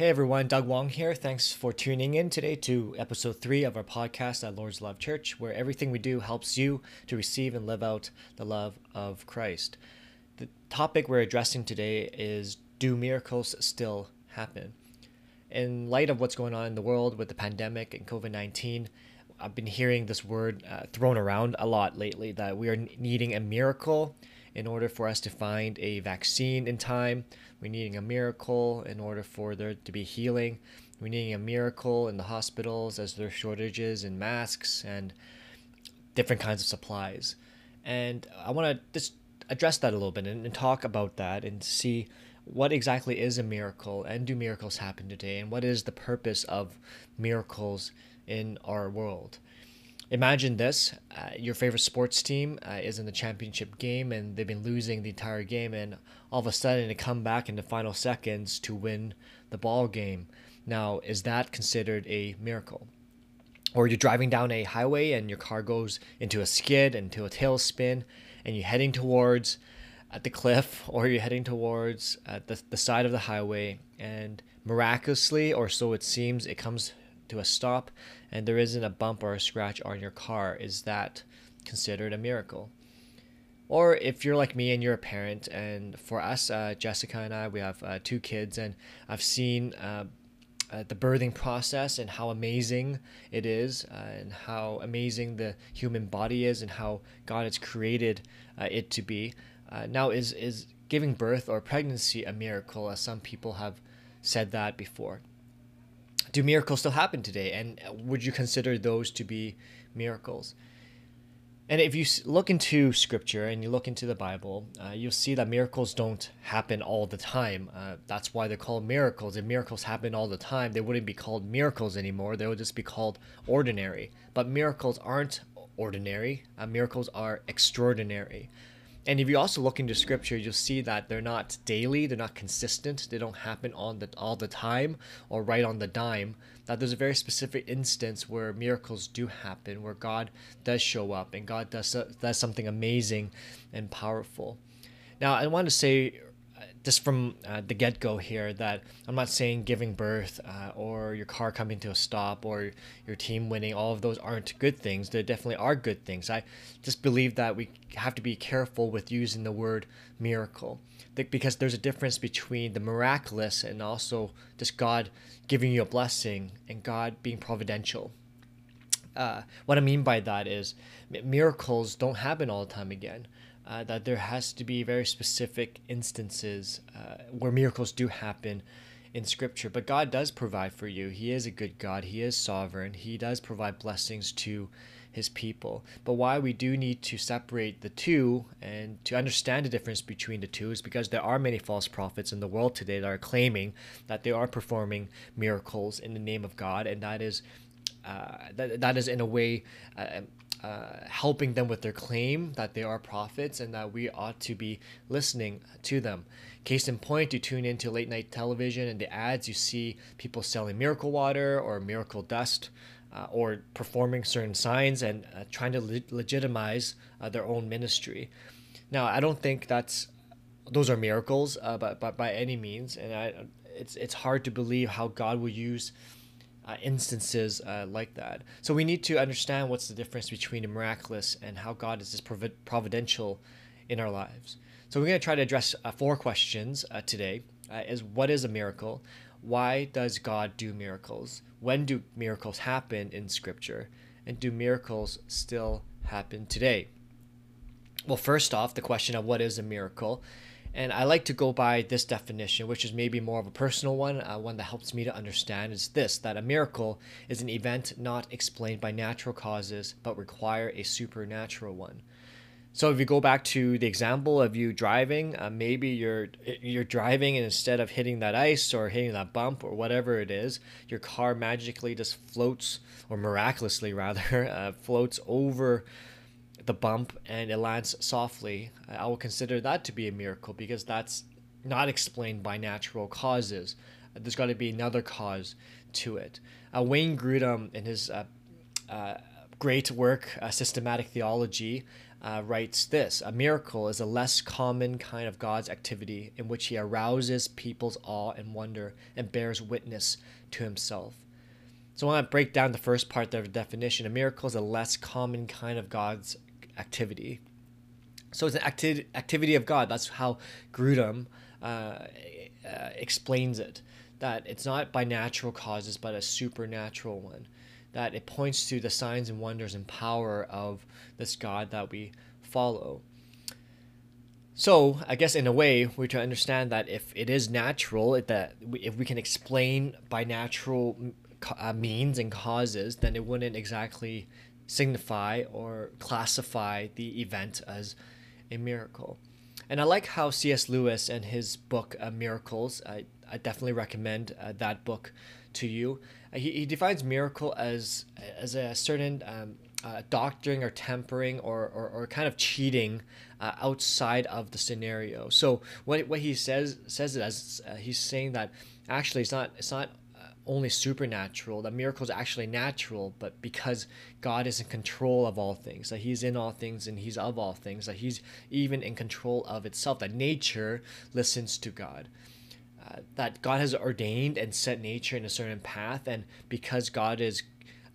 Hey everyone, Doug Wong here. Thanks for tuning in today to episode three of our podcast at Lord's Love Church, where everything we do helps you to receive and live out the love of Christ. The topic we're addressing today is Do miracles still happen? In light of what's going on in the world with the pandemic and COVID 19, I've been hearing this word uh, thrown around a lot lately that we are needing a miracle in order for us to find a vaccine in time. We're needing a miracle in order for there to be healing. We're needing a miracle in the hospitals as there are shortages in masks and different kinds of supplies. And I want to just address that a little bit and, and talk about that and see what exactly is a miracle and do miracles happen today and what is the purpose of miracles in our world imagine this uh, your favorite sports team uh, is in the championship game and they've been losing the entire game and all of a sudden they come back in the final seconds to win the ball game. Now is that considered a miracle? Or you're driving down a highway and your car goes into a skid into a tailspin and you're heading towards at uh, the cliff or you're heading towards at the, the side of the highway and miraculously or so it seems it comes to a stop and there isn't a bump or a scratch on your car, is that considered a miracle? Or if you're like me and you're a parent, and for us, uh, Jessica and I, we have uh, two kids, and I've seen uh, uh the birthing process and how amazing it is, uh, and how amazing the human body is, and how God has created uh, it to be. now, is is giving birth or pregnancy a miracle? As some people have said that before do miracles still happen today? And would you consider those to be miracles? And if you look into scripture and you look into the Bible, uh, you'll see that miracles don't happen all the time. Uh, that's why they're called miracles. If miracles happen all the time, they wouldn't be called miracles anymore. They would just be called ordinary. But miracles aren't ordinary, uh, miracles are extraordinary. And if you also look into scripture, you'll see that they're not daily, they're not consistent, they don't happen on the all the time or right on the dime. That there's a very specific instance where miracles do happen, where God does show up and God does does something amazing and powerful. Now, I want to say just from uh, the get go here that I'm not saying giving birth uh, or your car coming to a stop or your team winning, all of those aren't good things. They definitely are good things. I just believe that we have to be careful with using the word miracle because there's a difference between the miraculous and also just God giving you a blessing and God being providential. Uh, what I mean by that is miracles don't happen all the time again. Uh, that there has to be very specific instances uh, where miracles do happen in scripture. But god does provide for you. He is a good god. He is sovereign. He does provide blessings to his people. But why we do need to separate the two and to understand the difference between the two is because there are many false prophets in the world today that are claiming that they are performing miracles in the name of god and that is that, that is in a way uh, uh, helping them with their claim that they are prophets and that we ought to be listening to them. Case in point, you tune into late night television and the ads, you see people selling miracle water or miracle dust uh, or performing certain signs and uh, trying to le- legitimize uh, their own ministry. Now, I don't think that's those are miracles, uh, but, but by any means, and I, it's it's hard to believe how God will use uh, instances uh, like that. So we need to understand what's the difference between the miraculous and how God is just providential in our lives. So we're going to try to address uh, four questions uh, today. Uh, is what is a miracle? Why does God do miracles? When do miracles happen in Scripture? And do miracles still happen today? Well, first off, the question of what is a miracle and I like to go by this definition, which is maybe more of a personal one, uh, one that helps me to understand is this that a miracle is an event not explained by natural causes but require a supernatural one. So if you go back to the example of you driving, uh, maybe you're you're driving and instead of hitting that ice or hitting that bump or whatever it is, your car magically just floats or miraculously rather uh, floats over the bump and it lands softly, I will consider that to be a miracle because that's not explained by natural causes. There's got to be another cause to it. Uh, Wayne Grudem, in his uh, uh, great work, uh, Systematic Theology, uh, writes this A miracle is a less common kind of God's activity in which he arouses people's awe and wonder and bears witness to himself. So I want to break down the first part of the definition. A miracle is a less common kind of God's activity. So it's an acti- activity of God. That's how Grudem uh, uh, explains it. That it's not by natural causes, but a supernatural one that it points to the signs and wonders and power of this God that we follow. So, I guess in a way, we're to understand that if it is natural, if that if we can explain by natural uh, means and causes, then it wouldn't exactly signify or classify the event as a miracle. And I like how C.S. Lewis and his book uh, Miracles, I, I definitely recommend uh, that book to you. Uh, he, he defines miracle as as a certain um, uh, doctoring or tempering or, or, or kind of cheating uh, outside of the scenario. So what, what he says says it as uh, he's saying that actually it's not it's not only supernatural. That miracle is actually natural, but because God is in control of all things, that He's in all things and He's of all things, that He's even in control of itself, that nature listens to God that God has ordained and set nature in a certain path, and because God is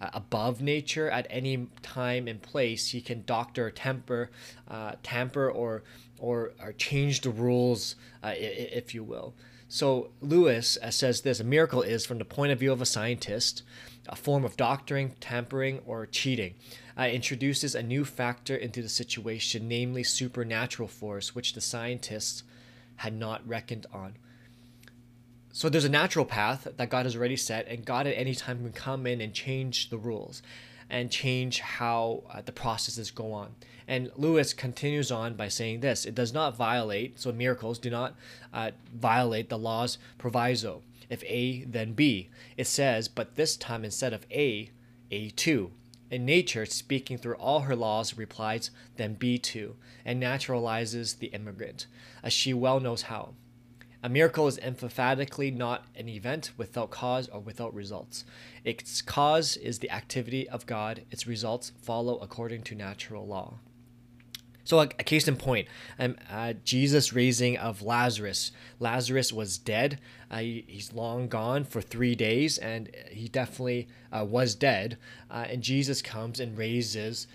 uh, above nature at any time and place, He can doctor, temper, uh, tamper, or or or change the rules, uh, if you will. So Lewis uh, says this: a miracle is, from the point of view of a scientist, a form of doctoring, tampering, or cheating. Uh, introduces a new factor into the situation, namely supernatural force, which the scientists had not reckoned on. So there's a natural path that God has already set, and God at any time can come in and change the rules and change how uh, the processes go on. And Lewis continues on by saying this it does not violate, so miracles do not uh, violate the law's proviso. If A, then B. It says, but this time instead of A, A2. In nature, speaking through all her laws, replies, then B2, and naturalizes the immigrant, as she well knows how. A miracle is emphatically not an event without cause or without results. Its cause is the activity of God, its results follow according to natural law. So, a, case in point, um, uh, Jesus' raising of Lazarus. Lazarus was dead. Uh, he, he's long gone for three days, and he definitely uh, was dead. Uh, and Jesus comes and raises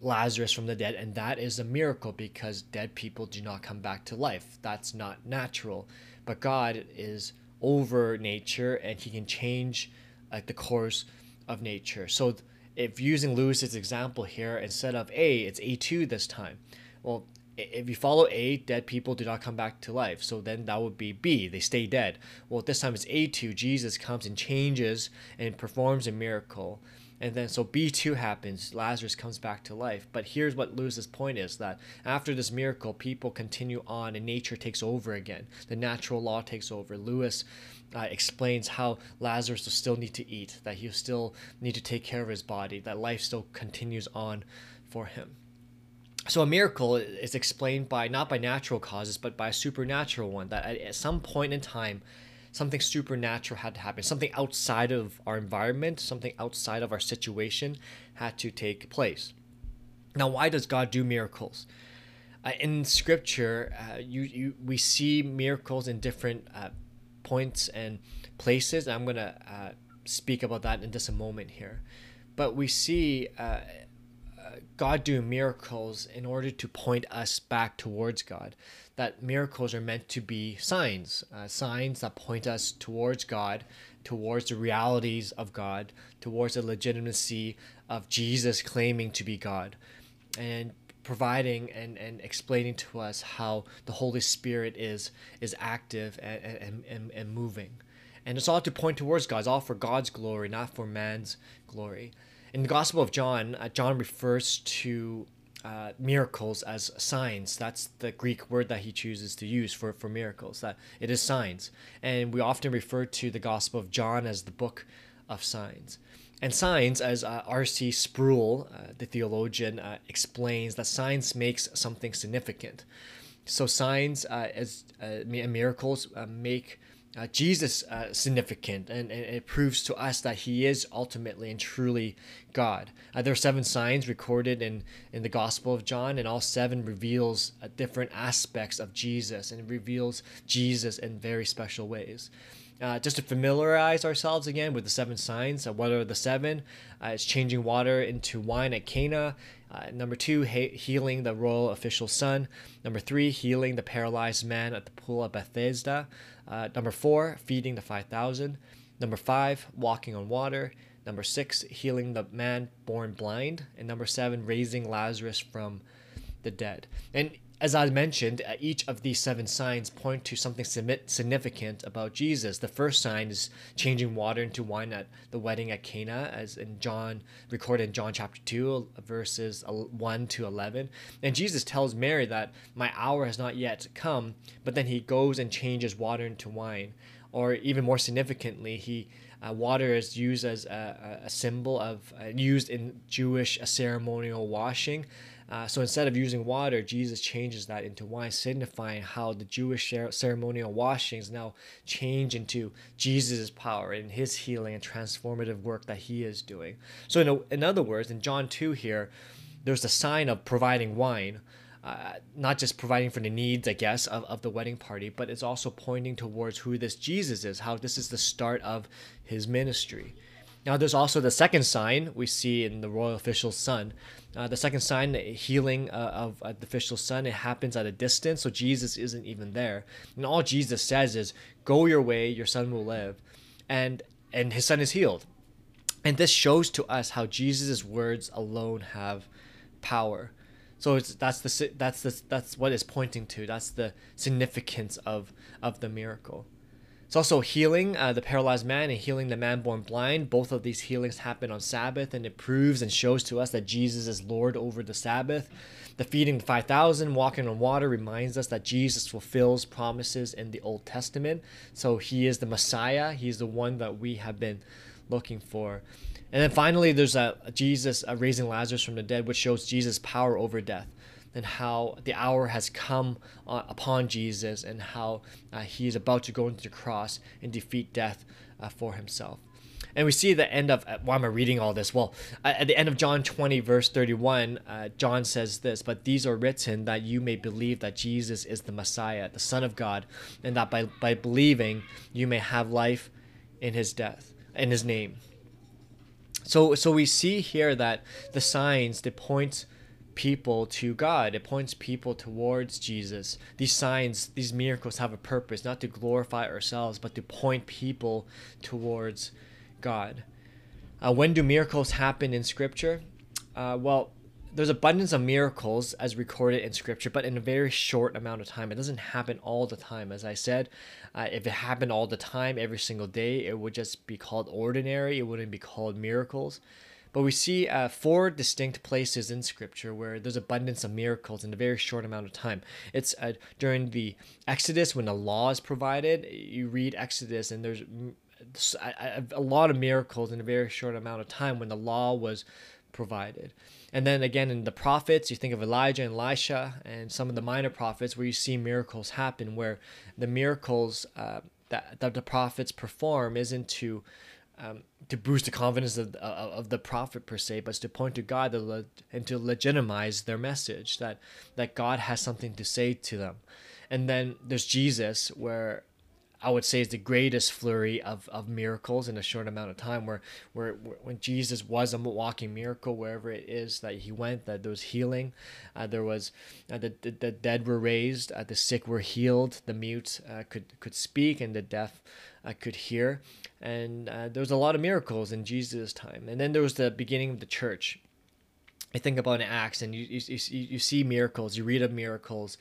Lazarus from the dead, and that is a miracle because dead people do not come back to life. That's not natural. But God is over nature and he can change like the course of nature. So if using Lewis's example here, instead of A, it's A2 this time. Well, if you follow A, dead people do not come back to life. So then that would be B, they stay dead. Well, this time it's A2, Jesus comes and changes and performs a miracle and then so B2 happens, Lazarus comes back to life. But here's what Lewis's point is that after this miracle, people continue on and nature takes over again. The natural law takes over. Lewis uh, explains how Lazarus will still need to eat, that he'll still need to take care of his body, that life still continues on for him. So a miracle is explained by not by natural causes, but by a supernatural one, that at some point in time, something supernatural had to happen. Something outside of our environment, something outside of our situation had to take place. Now, why does God do miracles? Uh, in Scripture, uh, you, you we see miracles in different uh, points and places. And I'm gonna uh, speak about that in just a moment here, but we see uh, God do miracles in order to point us back towards God. That miracles are meant to be signs, uh, signs that point us towards God, towards the realities of God, towards the legitimacy of Jesus claiming to be God, and providing and, and explaining to us how the Holy Spirit is is active and, and, and, and moving. And it's all to point towards God. It's all for God's glory, not for man's glory in the Gospel of John, uh, John refers to uh, miracles as signs. That's the Greek word that he chooses to use for, for miracles, that it is signs. And we often refer to the Gospel of John as the book of signs. And signs, as uh, R.C. Sproul, uh, the theologian, uh, explains, that signs makes something significant. So signs uh, as miracles make uh, Jesus uh, significant, and, and, it proves to us that he is ultimately and truly God. Uh, there are seven signs recorded in, in the Gospel of John, and all seven reveals uh, different aspects of Jesus, and reveals Jesus in very special ways. Uh, just to familiarize ourselves again with the seven signs. Uh, what are the seven? It's changing water into wine at Cana. Number two, he- healing the royal official's son. Number three, healing the paralyzed man at the pool of Bethesda. Uh, number four, feeding the 5,000. Number five, walking on water. Number six, healing the man born blind. And number seven, raising Lazarus from the dead. And as I mentioned, uh, each of these seven signs point to something significant about Jesus. The first sign is changing water into wine at the wedding at Cana, as in John recorded in John chapter two, verses one to eleven. And Jesus tells Mary that my hour has not yet come, but then he goes and changes water into wine. Or even more significantly, he uh, water is used as a, a symbol of uh, used in Jewish ceremonial washing. Uh, so instead of using water, Jesus changes that into wine, signifying how the Jewish ceremonial washings now change into Jesus' power and his healing and transformative work that he is doing. So, in, a, in other words, in John 2 here, there's a sign of providing wine. Uh, not just providing for the needs, I guess, of, of the wedding party, but it's also pointing towards who this Jesus is, how this is the start of his ministry. Now, there's also the second sign we see in the royal official's son. Uh, the second sign, the healing uh, of uh, the official's son, it happens at a distance, so Jesus isn't even there. And all Jesus says is, "Go your way, your son will live," and and his son is healed. And this shows to us how Jesus' words alone have power. So it's that's the that's the that's what it's pointing to. That's the significance of of the miracle. It's also healing uh, the paralyzed man and healing the man born blind. Both of these healings happen on Sabbath, and it proves and shows to us that Jesus is Lord over the Sabbath. The feeding the 5,000, walking on water, reminds us that Jesus fulfills promises in the Old Testament. So he is the Messiah, he's the one that we have been looking for. And then finally, there's a, Jesus raising Lazarus from the dead, which shows Jesus' power over death and how the hour has come uh, upon Jesus and how uh, he is about to go into the cross and defeat death uh, for himself. And we see the end of, uh, why am I reading all this? Well, at the end of John 20, verse 31, uh, John says this, But these are written that you may believe that Jesus is the Messiah, the Son of God, and that by, by believing you may have life in his death, in his name. So, so we see here that the signs, the point people to God. It points people towards Jesus. These signs, these miracles have a purpose, not to glorify ourselves, but to point people towards God. Uh, when do miracles happen in Scripture? Uh, well, there's abundance of miracles as recorded in Scripture, but in a very short amount of time. It doesn't happen all the time. As I said, uh, if it happened all the time, every single day, it would just be called ordinary. It wouldn't be called miracles. But we see uh, four distinct places in Scripture where there's abundance of miracles in a very short amount of time. It's uh, during the Exodus when the law is provided. You read Exodus, and there's a, a lot of miracles in a very short amount of time when the law was provided. And then again in the prophets, you think of Elijah and Elisha and some of the minor prophets where you see miracles happen, where the miracles uh, that, that the prophets perform isn't to um, to boost the confidence of, of, the prophet per se, but to point to God and to legitimize their message that that God has something to say to them. And then there's Jesus, where I would say is the greatest flurry of, of miracles in a short amount of time where, where, where when Jesus was a walking miracle wherever it is that he went that there was healing uh, there was uh, the, the, the dead were raised uh, the sick were healed the mute uh, could could speak and the deaf uh, could hear. And uh, there was a lot of miracles in Jesus' time. And then there was the beginning of the church. I think about Acts, and you, you, you see miracles, you read of miracles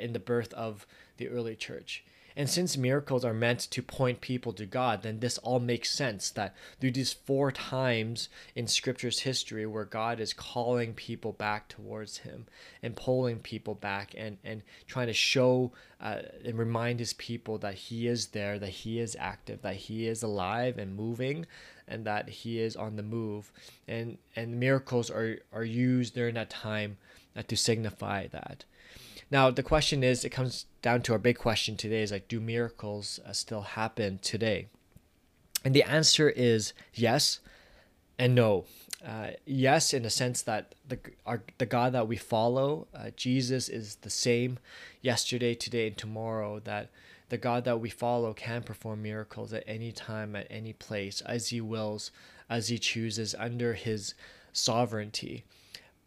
in the birth of the early church. And since miracles are meant to point people to God, then this all makes sense that through these four times in Scripture's history where God is calling people back towards Him and pulling people back and, and trying to show uh, and remind His people that He is there, that He is active, that He is alive and moving, and that He is on the move. And, and miracles are, are used during that time uh, to signify that. Now, the question is, it comes down to our big question today is like, do miracles uh, still happen today? And the answer is yes and no. Uh, yes, in the sense that the our the God that we follow, uh, Jesus, is the same yesterday, today, and tomorrow. That the God that we follow can perform miracles at any time, at any place, as He wills, as He chooses, under His sovereignty.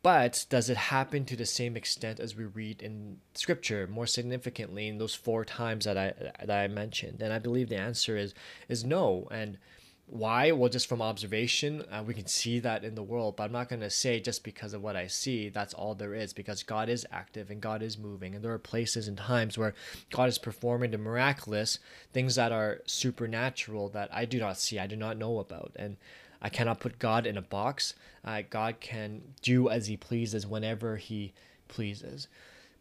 But does it happen to the same extent as we read in Scripture, more significantly in those four times that I that I mentioned? And I believe the answer is is no. And why? Well, just from observation, uh, we can see that in the world. But I'm not going to say just because of what I see, that's all there is, because God is active and God is moving. And there are places and times where God is performing the miraculous, things that are supernatural that I do not see, I do not know about. And I cannot put God in a box. Uh, God can do as He pleases whenever He pleases.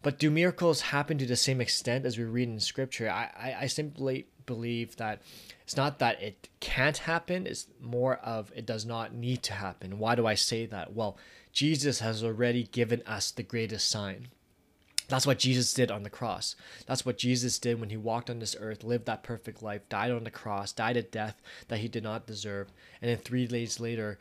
But do miracles happen to the same extent as we read in Scripture? I, I, I simply believe that it's not that it can't happen, it's more of it does not need to happen. Why do I say that? Well, Jesus has already given us the greatest sign. That's what Jesus did on the cross. That's what Jesus did when he walked on this earth, lived that perfect life, died on the cross, died a death that he did not deserve, and then three days later,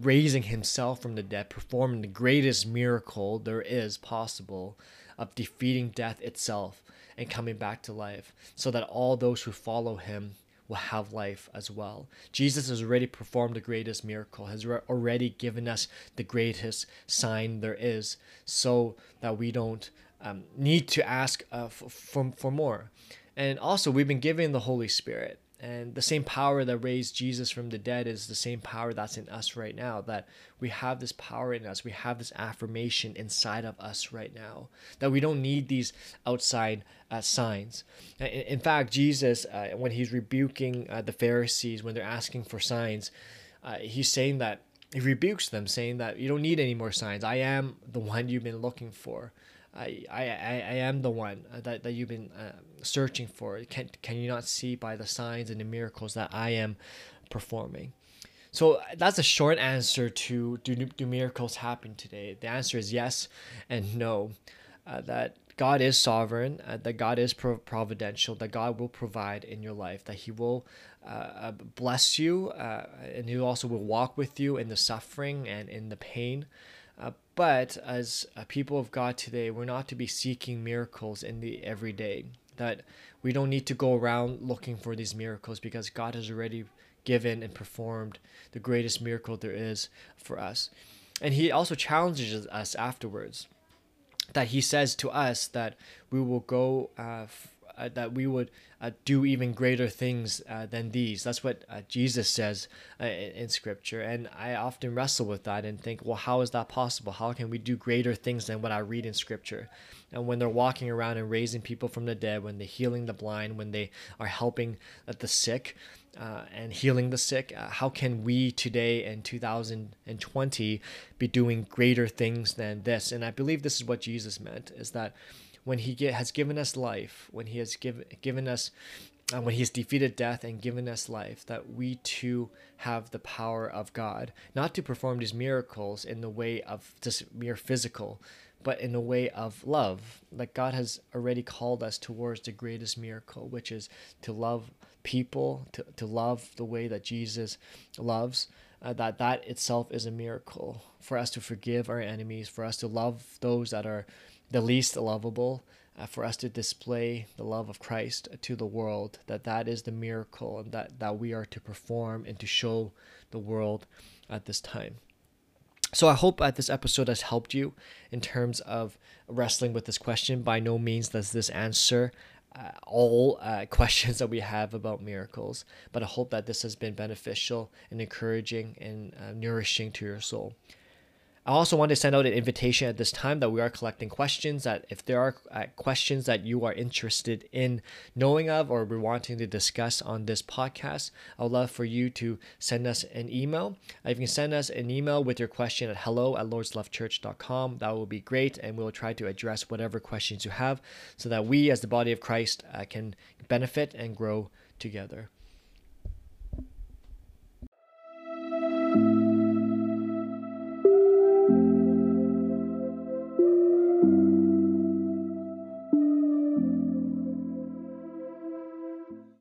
raising himself from the dead, performing the greatest miracle there is possible of defeating death itself and coming back to life, so that all those who follow him will have life as well. Jesus has already performed the greatest miracle, has already given us the greatest sign there is, so that we don't um, need to ask uh, for, for more. And also, we've been given the Holy Spirit. And the same power that raised Jesus from the dead is the same power that's in us right now. That we have this power in us. We have this affirmation inside of us right now. That we don't need these outside uh, signs. In, in, fact, Jesus, uh, when he's rebuking uh, the Pharisees when they're asking for signs, uh, he's saying that he rebukes them, saying that you don't need any more signs. I am the one you've been looking for. I, I, I am the one uh, that, that you've been uh, searching for. Can, can you not see by the signs and the miracles that I am performing? So that's a short answer to do, do miracles happen today? The answer is yes and no. Uh, that God is sovereign, uh, that God is providential, that God will provide in your life, that He will uh, uh bless you, uh, and He also will walk with you in the suffering and in the pain. Uh, but as a people of God today, we're not to be seeking miracles in the everyday. That we don't need to go around looking for these miracles because God has already given and performed the greatest miracle there is for us. And He also challenges us afterwards. That He says to us that we will go uh, uh, that we would uh, do even greater things uh, than these. That's what uh, Jesus says uh, in, in, Scripture. And I often wrestle with that and think, well, how is that possible? How can we do greater things than what I read in Scripture? And when they're walking around and raising people from the dead, when they're healing the blind, when they are helping the sick, uh, and healing the sick. Uh, how can we today in 2020 be doing greater things than this? And I believe this is what Jesus meant: is that when he get, has given us life, when he has give, given us, uh, when he has defeated death and given us life, that we too have the power of God, not to perform these miracles in the way of just mere physical, but in the way of love. Like God has already called us towards the greatest miracle, which is to love people, to, to love the way that Jesus loves. Uh, that that itself is a miracle for us to forgive our enemies, for us to love those that are the least lovable, uh, for us to display the love of Christ to the world, that that is the miracle and that, that we are to perform and to show the world at this time. So I hope that this episode has helped you in terms of wrestling with this question. By no means does this answer uh, all uh, questions that we have about miracles, but I hope that this has been beneficial and encouraging and uh, nourishing to your soul. I also want to send out an invitation at this time that we are collecting questions. That if there are uh, questions that you are interested in knowing of or we're wanting to discuss on this podcast, I would love for you to send us an email. Uh, you can send us an email with your question at hello at lordslovechurch.com. That will be great, and we'll try to address whatever questions you have so that we, as the body of Christ, uh, can benefit and grow together.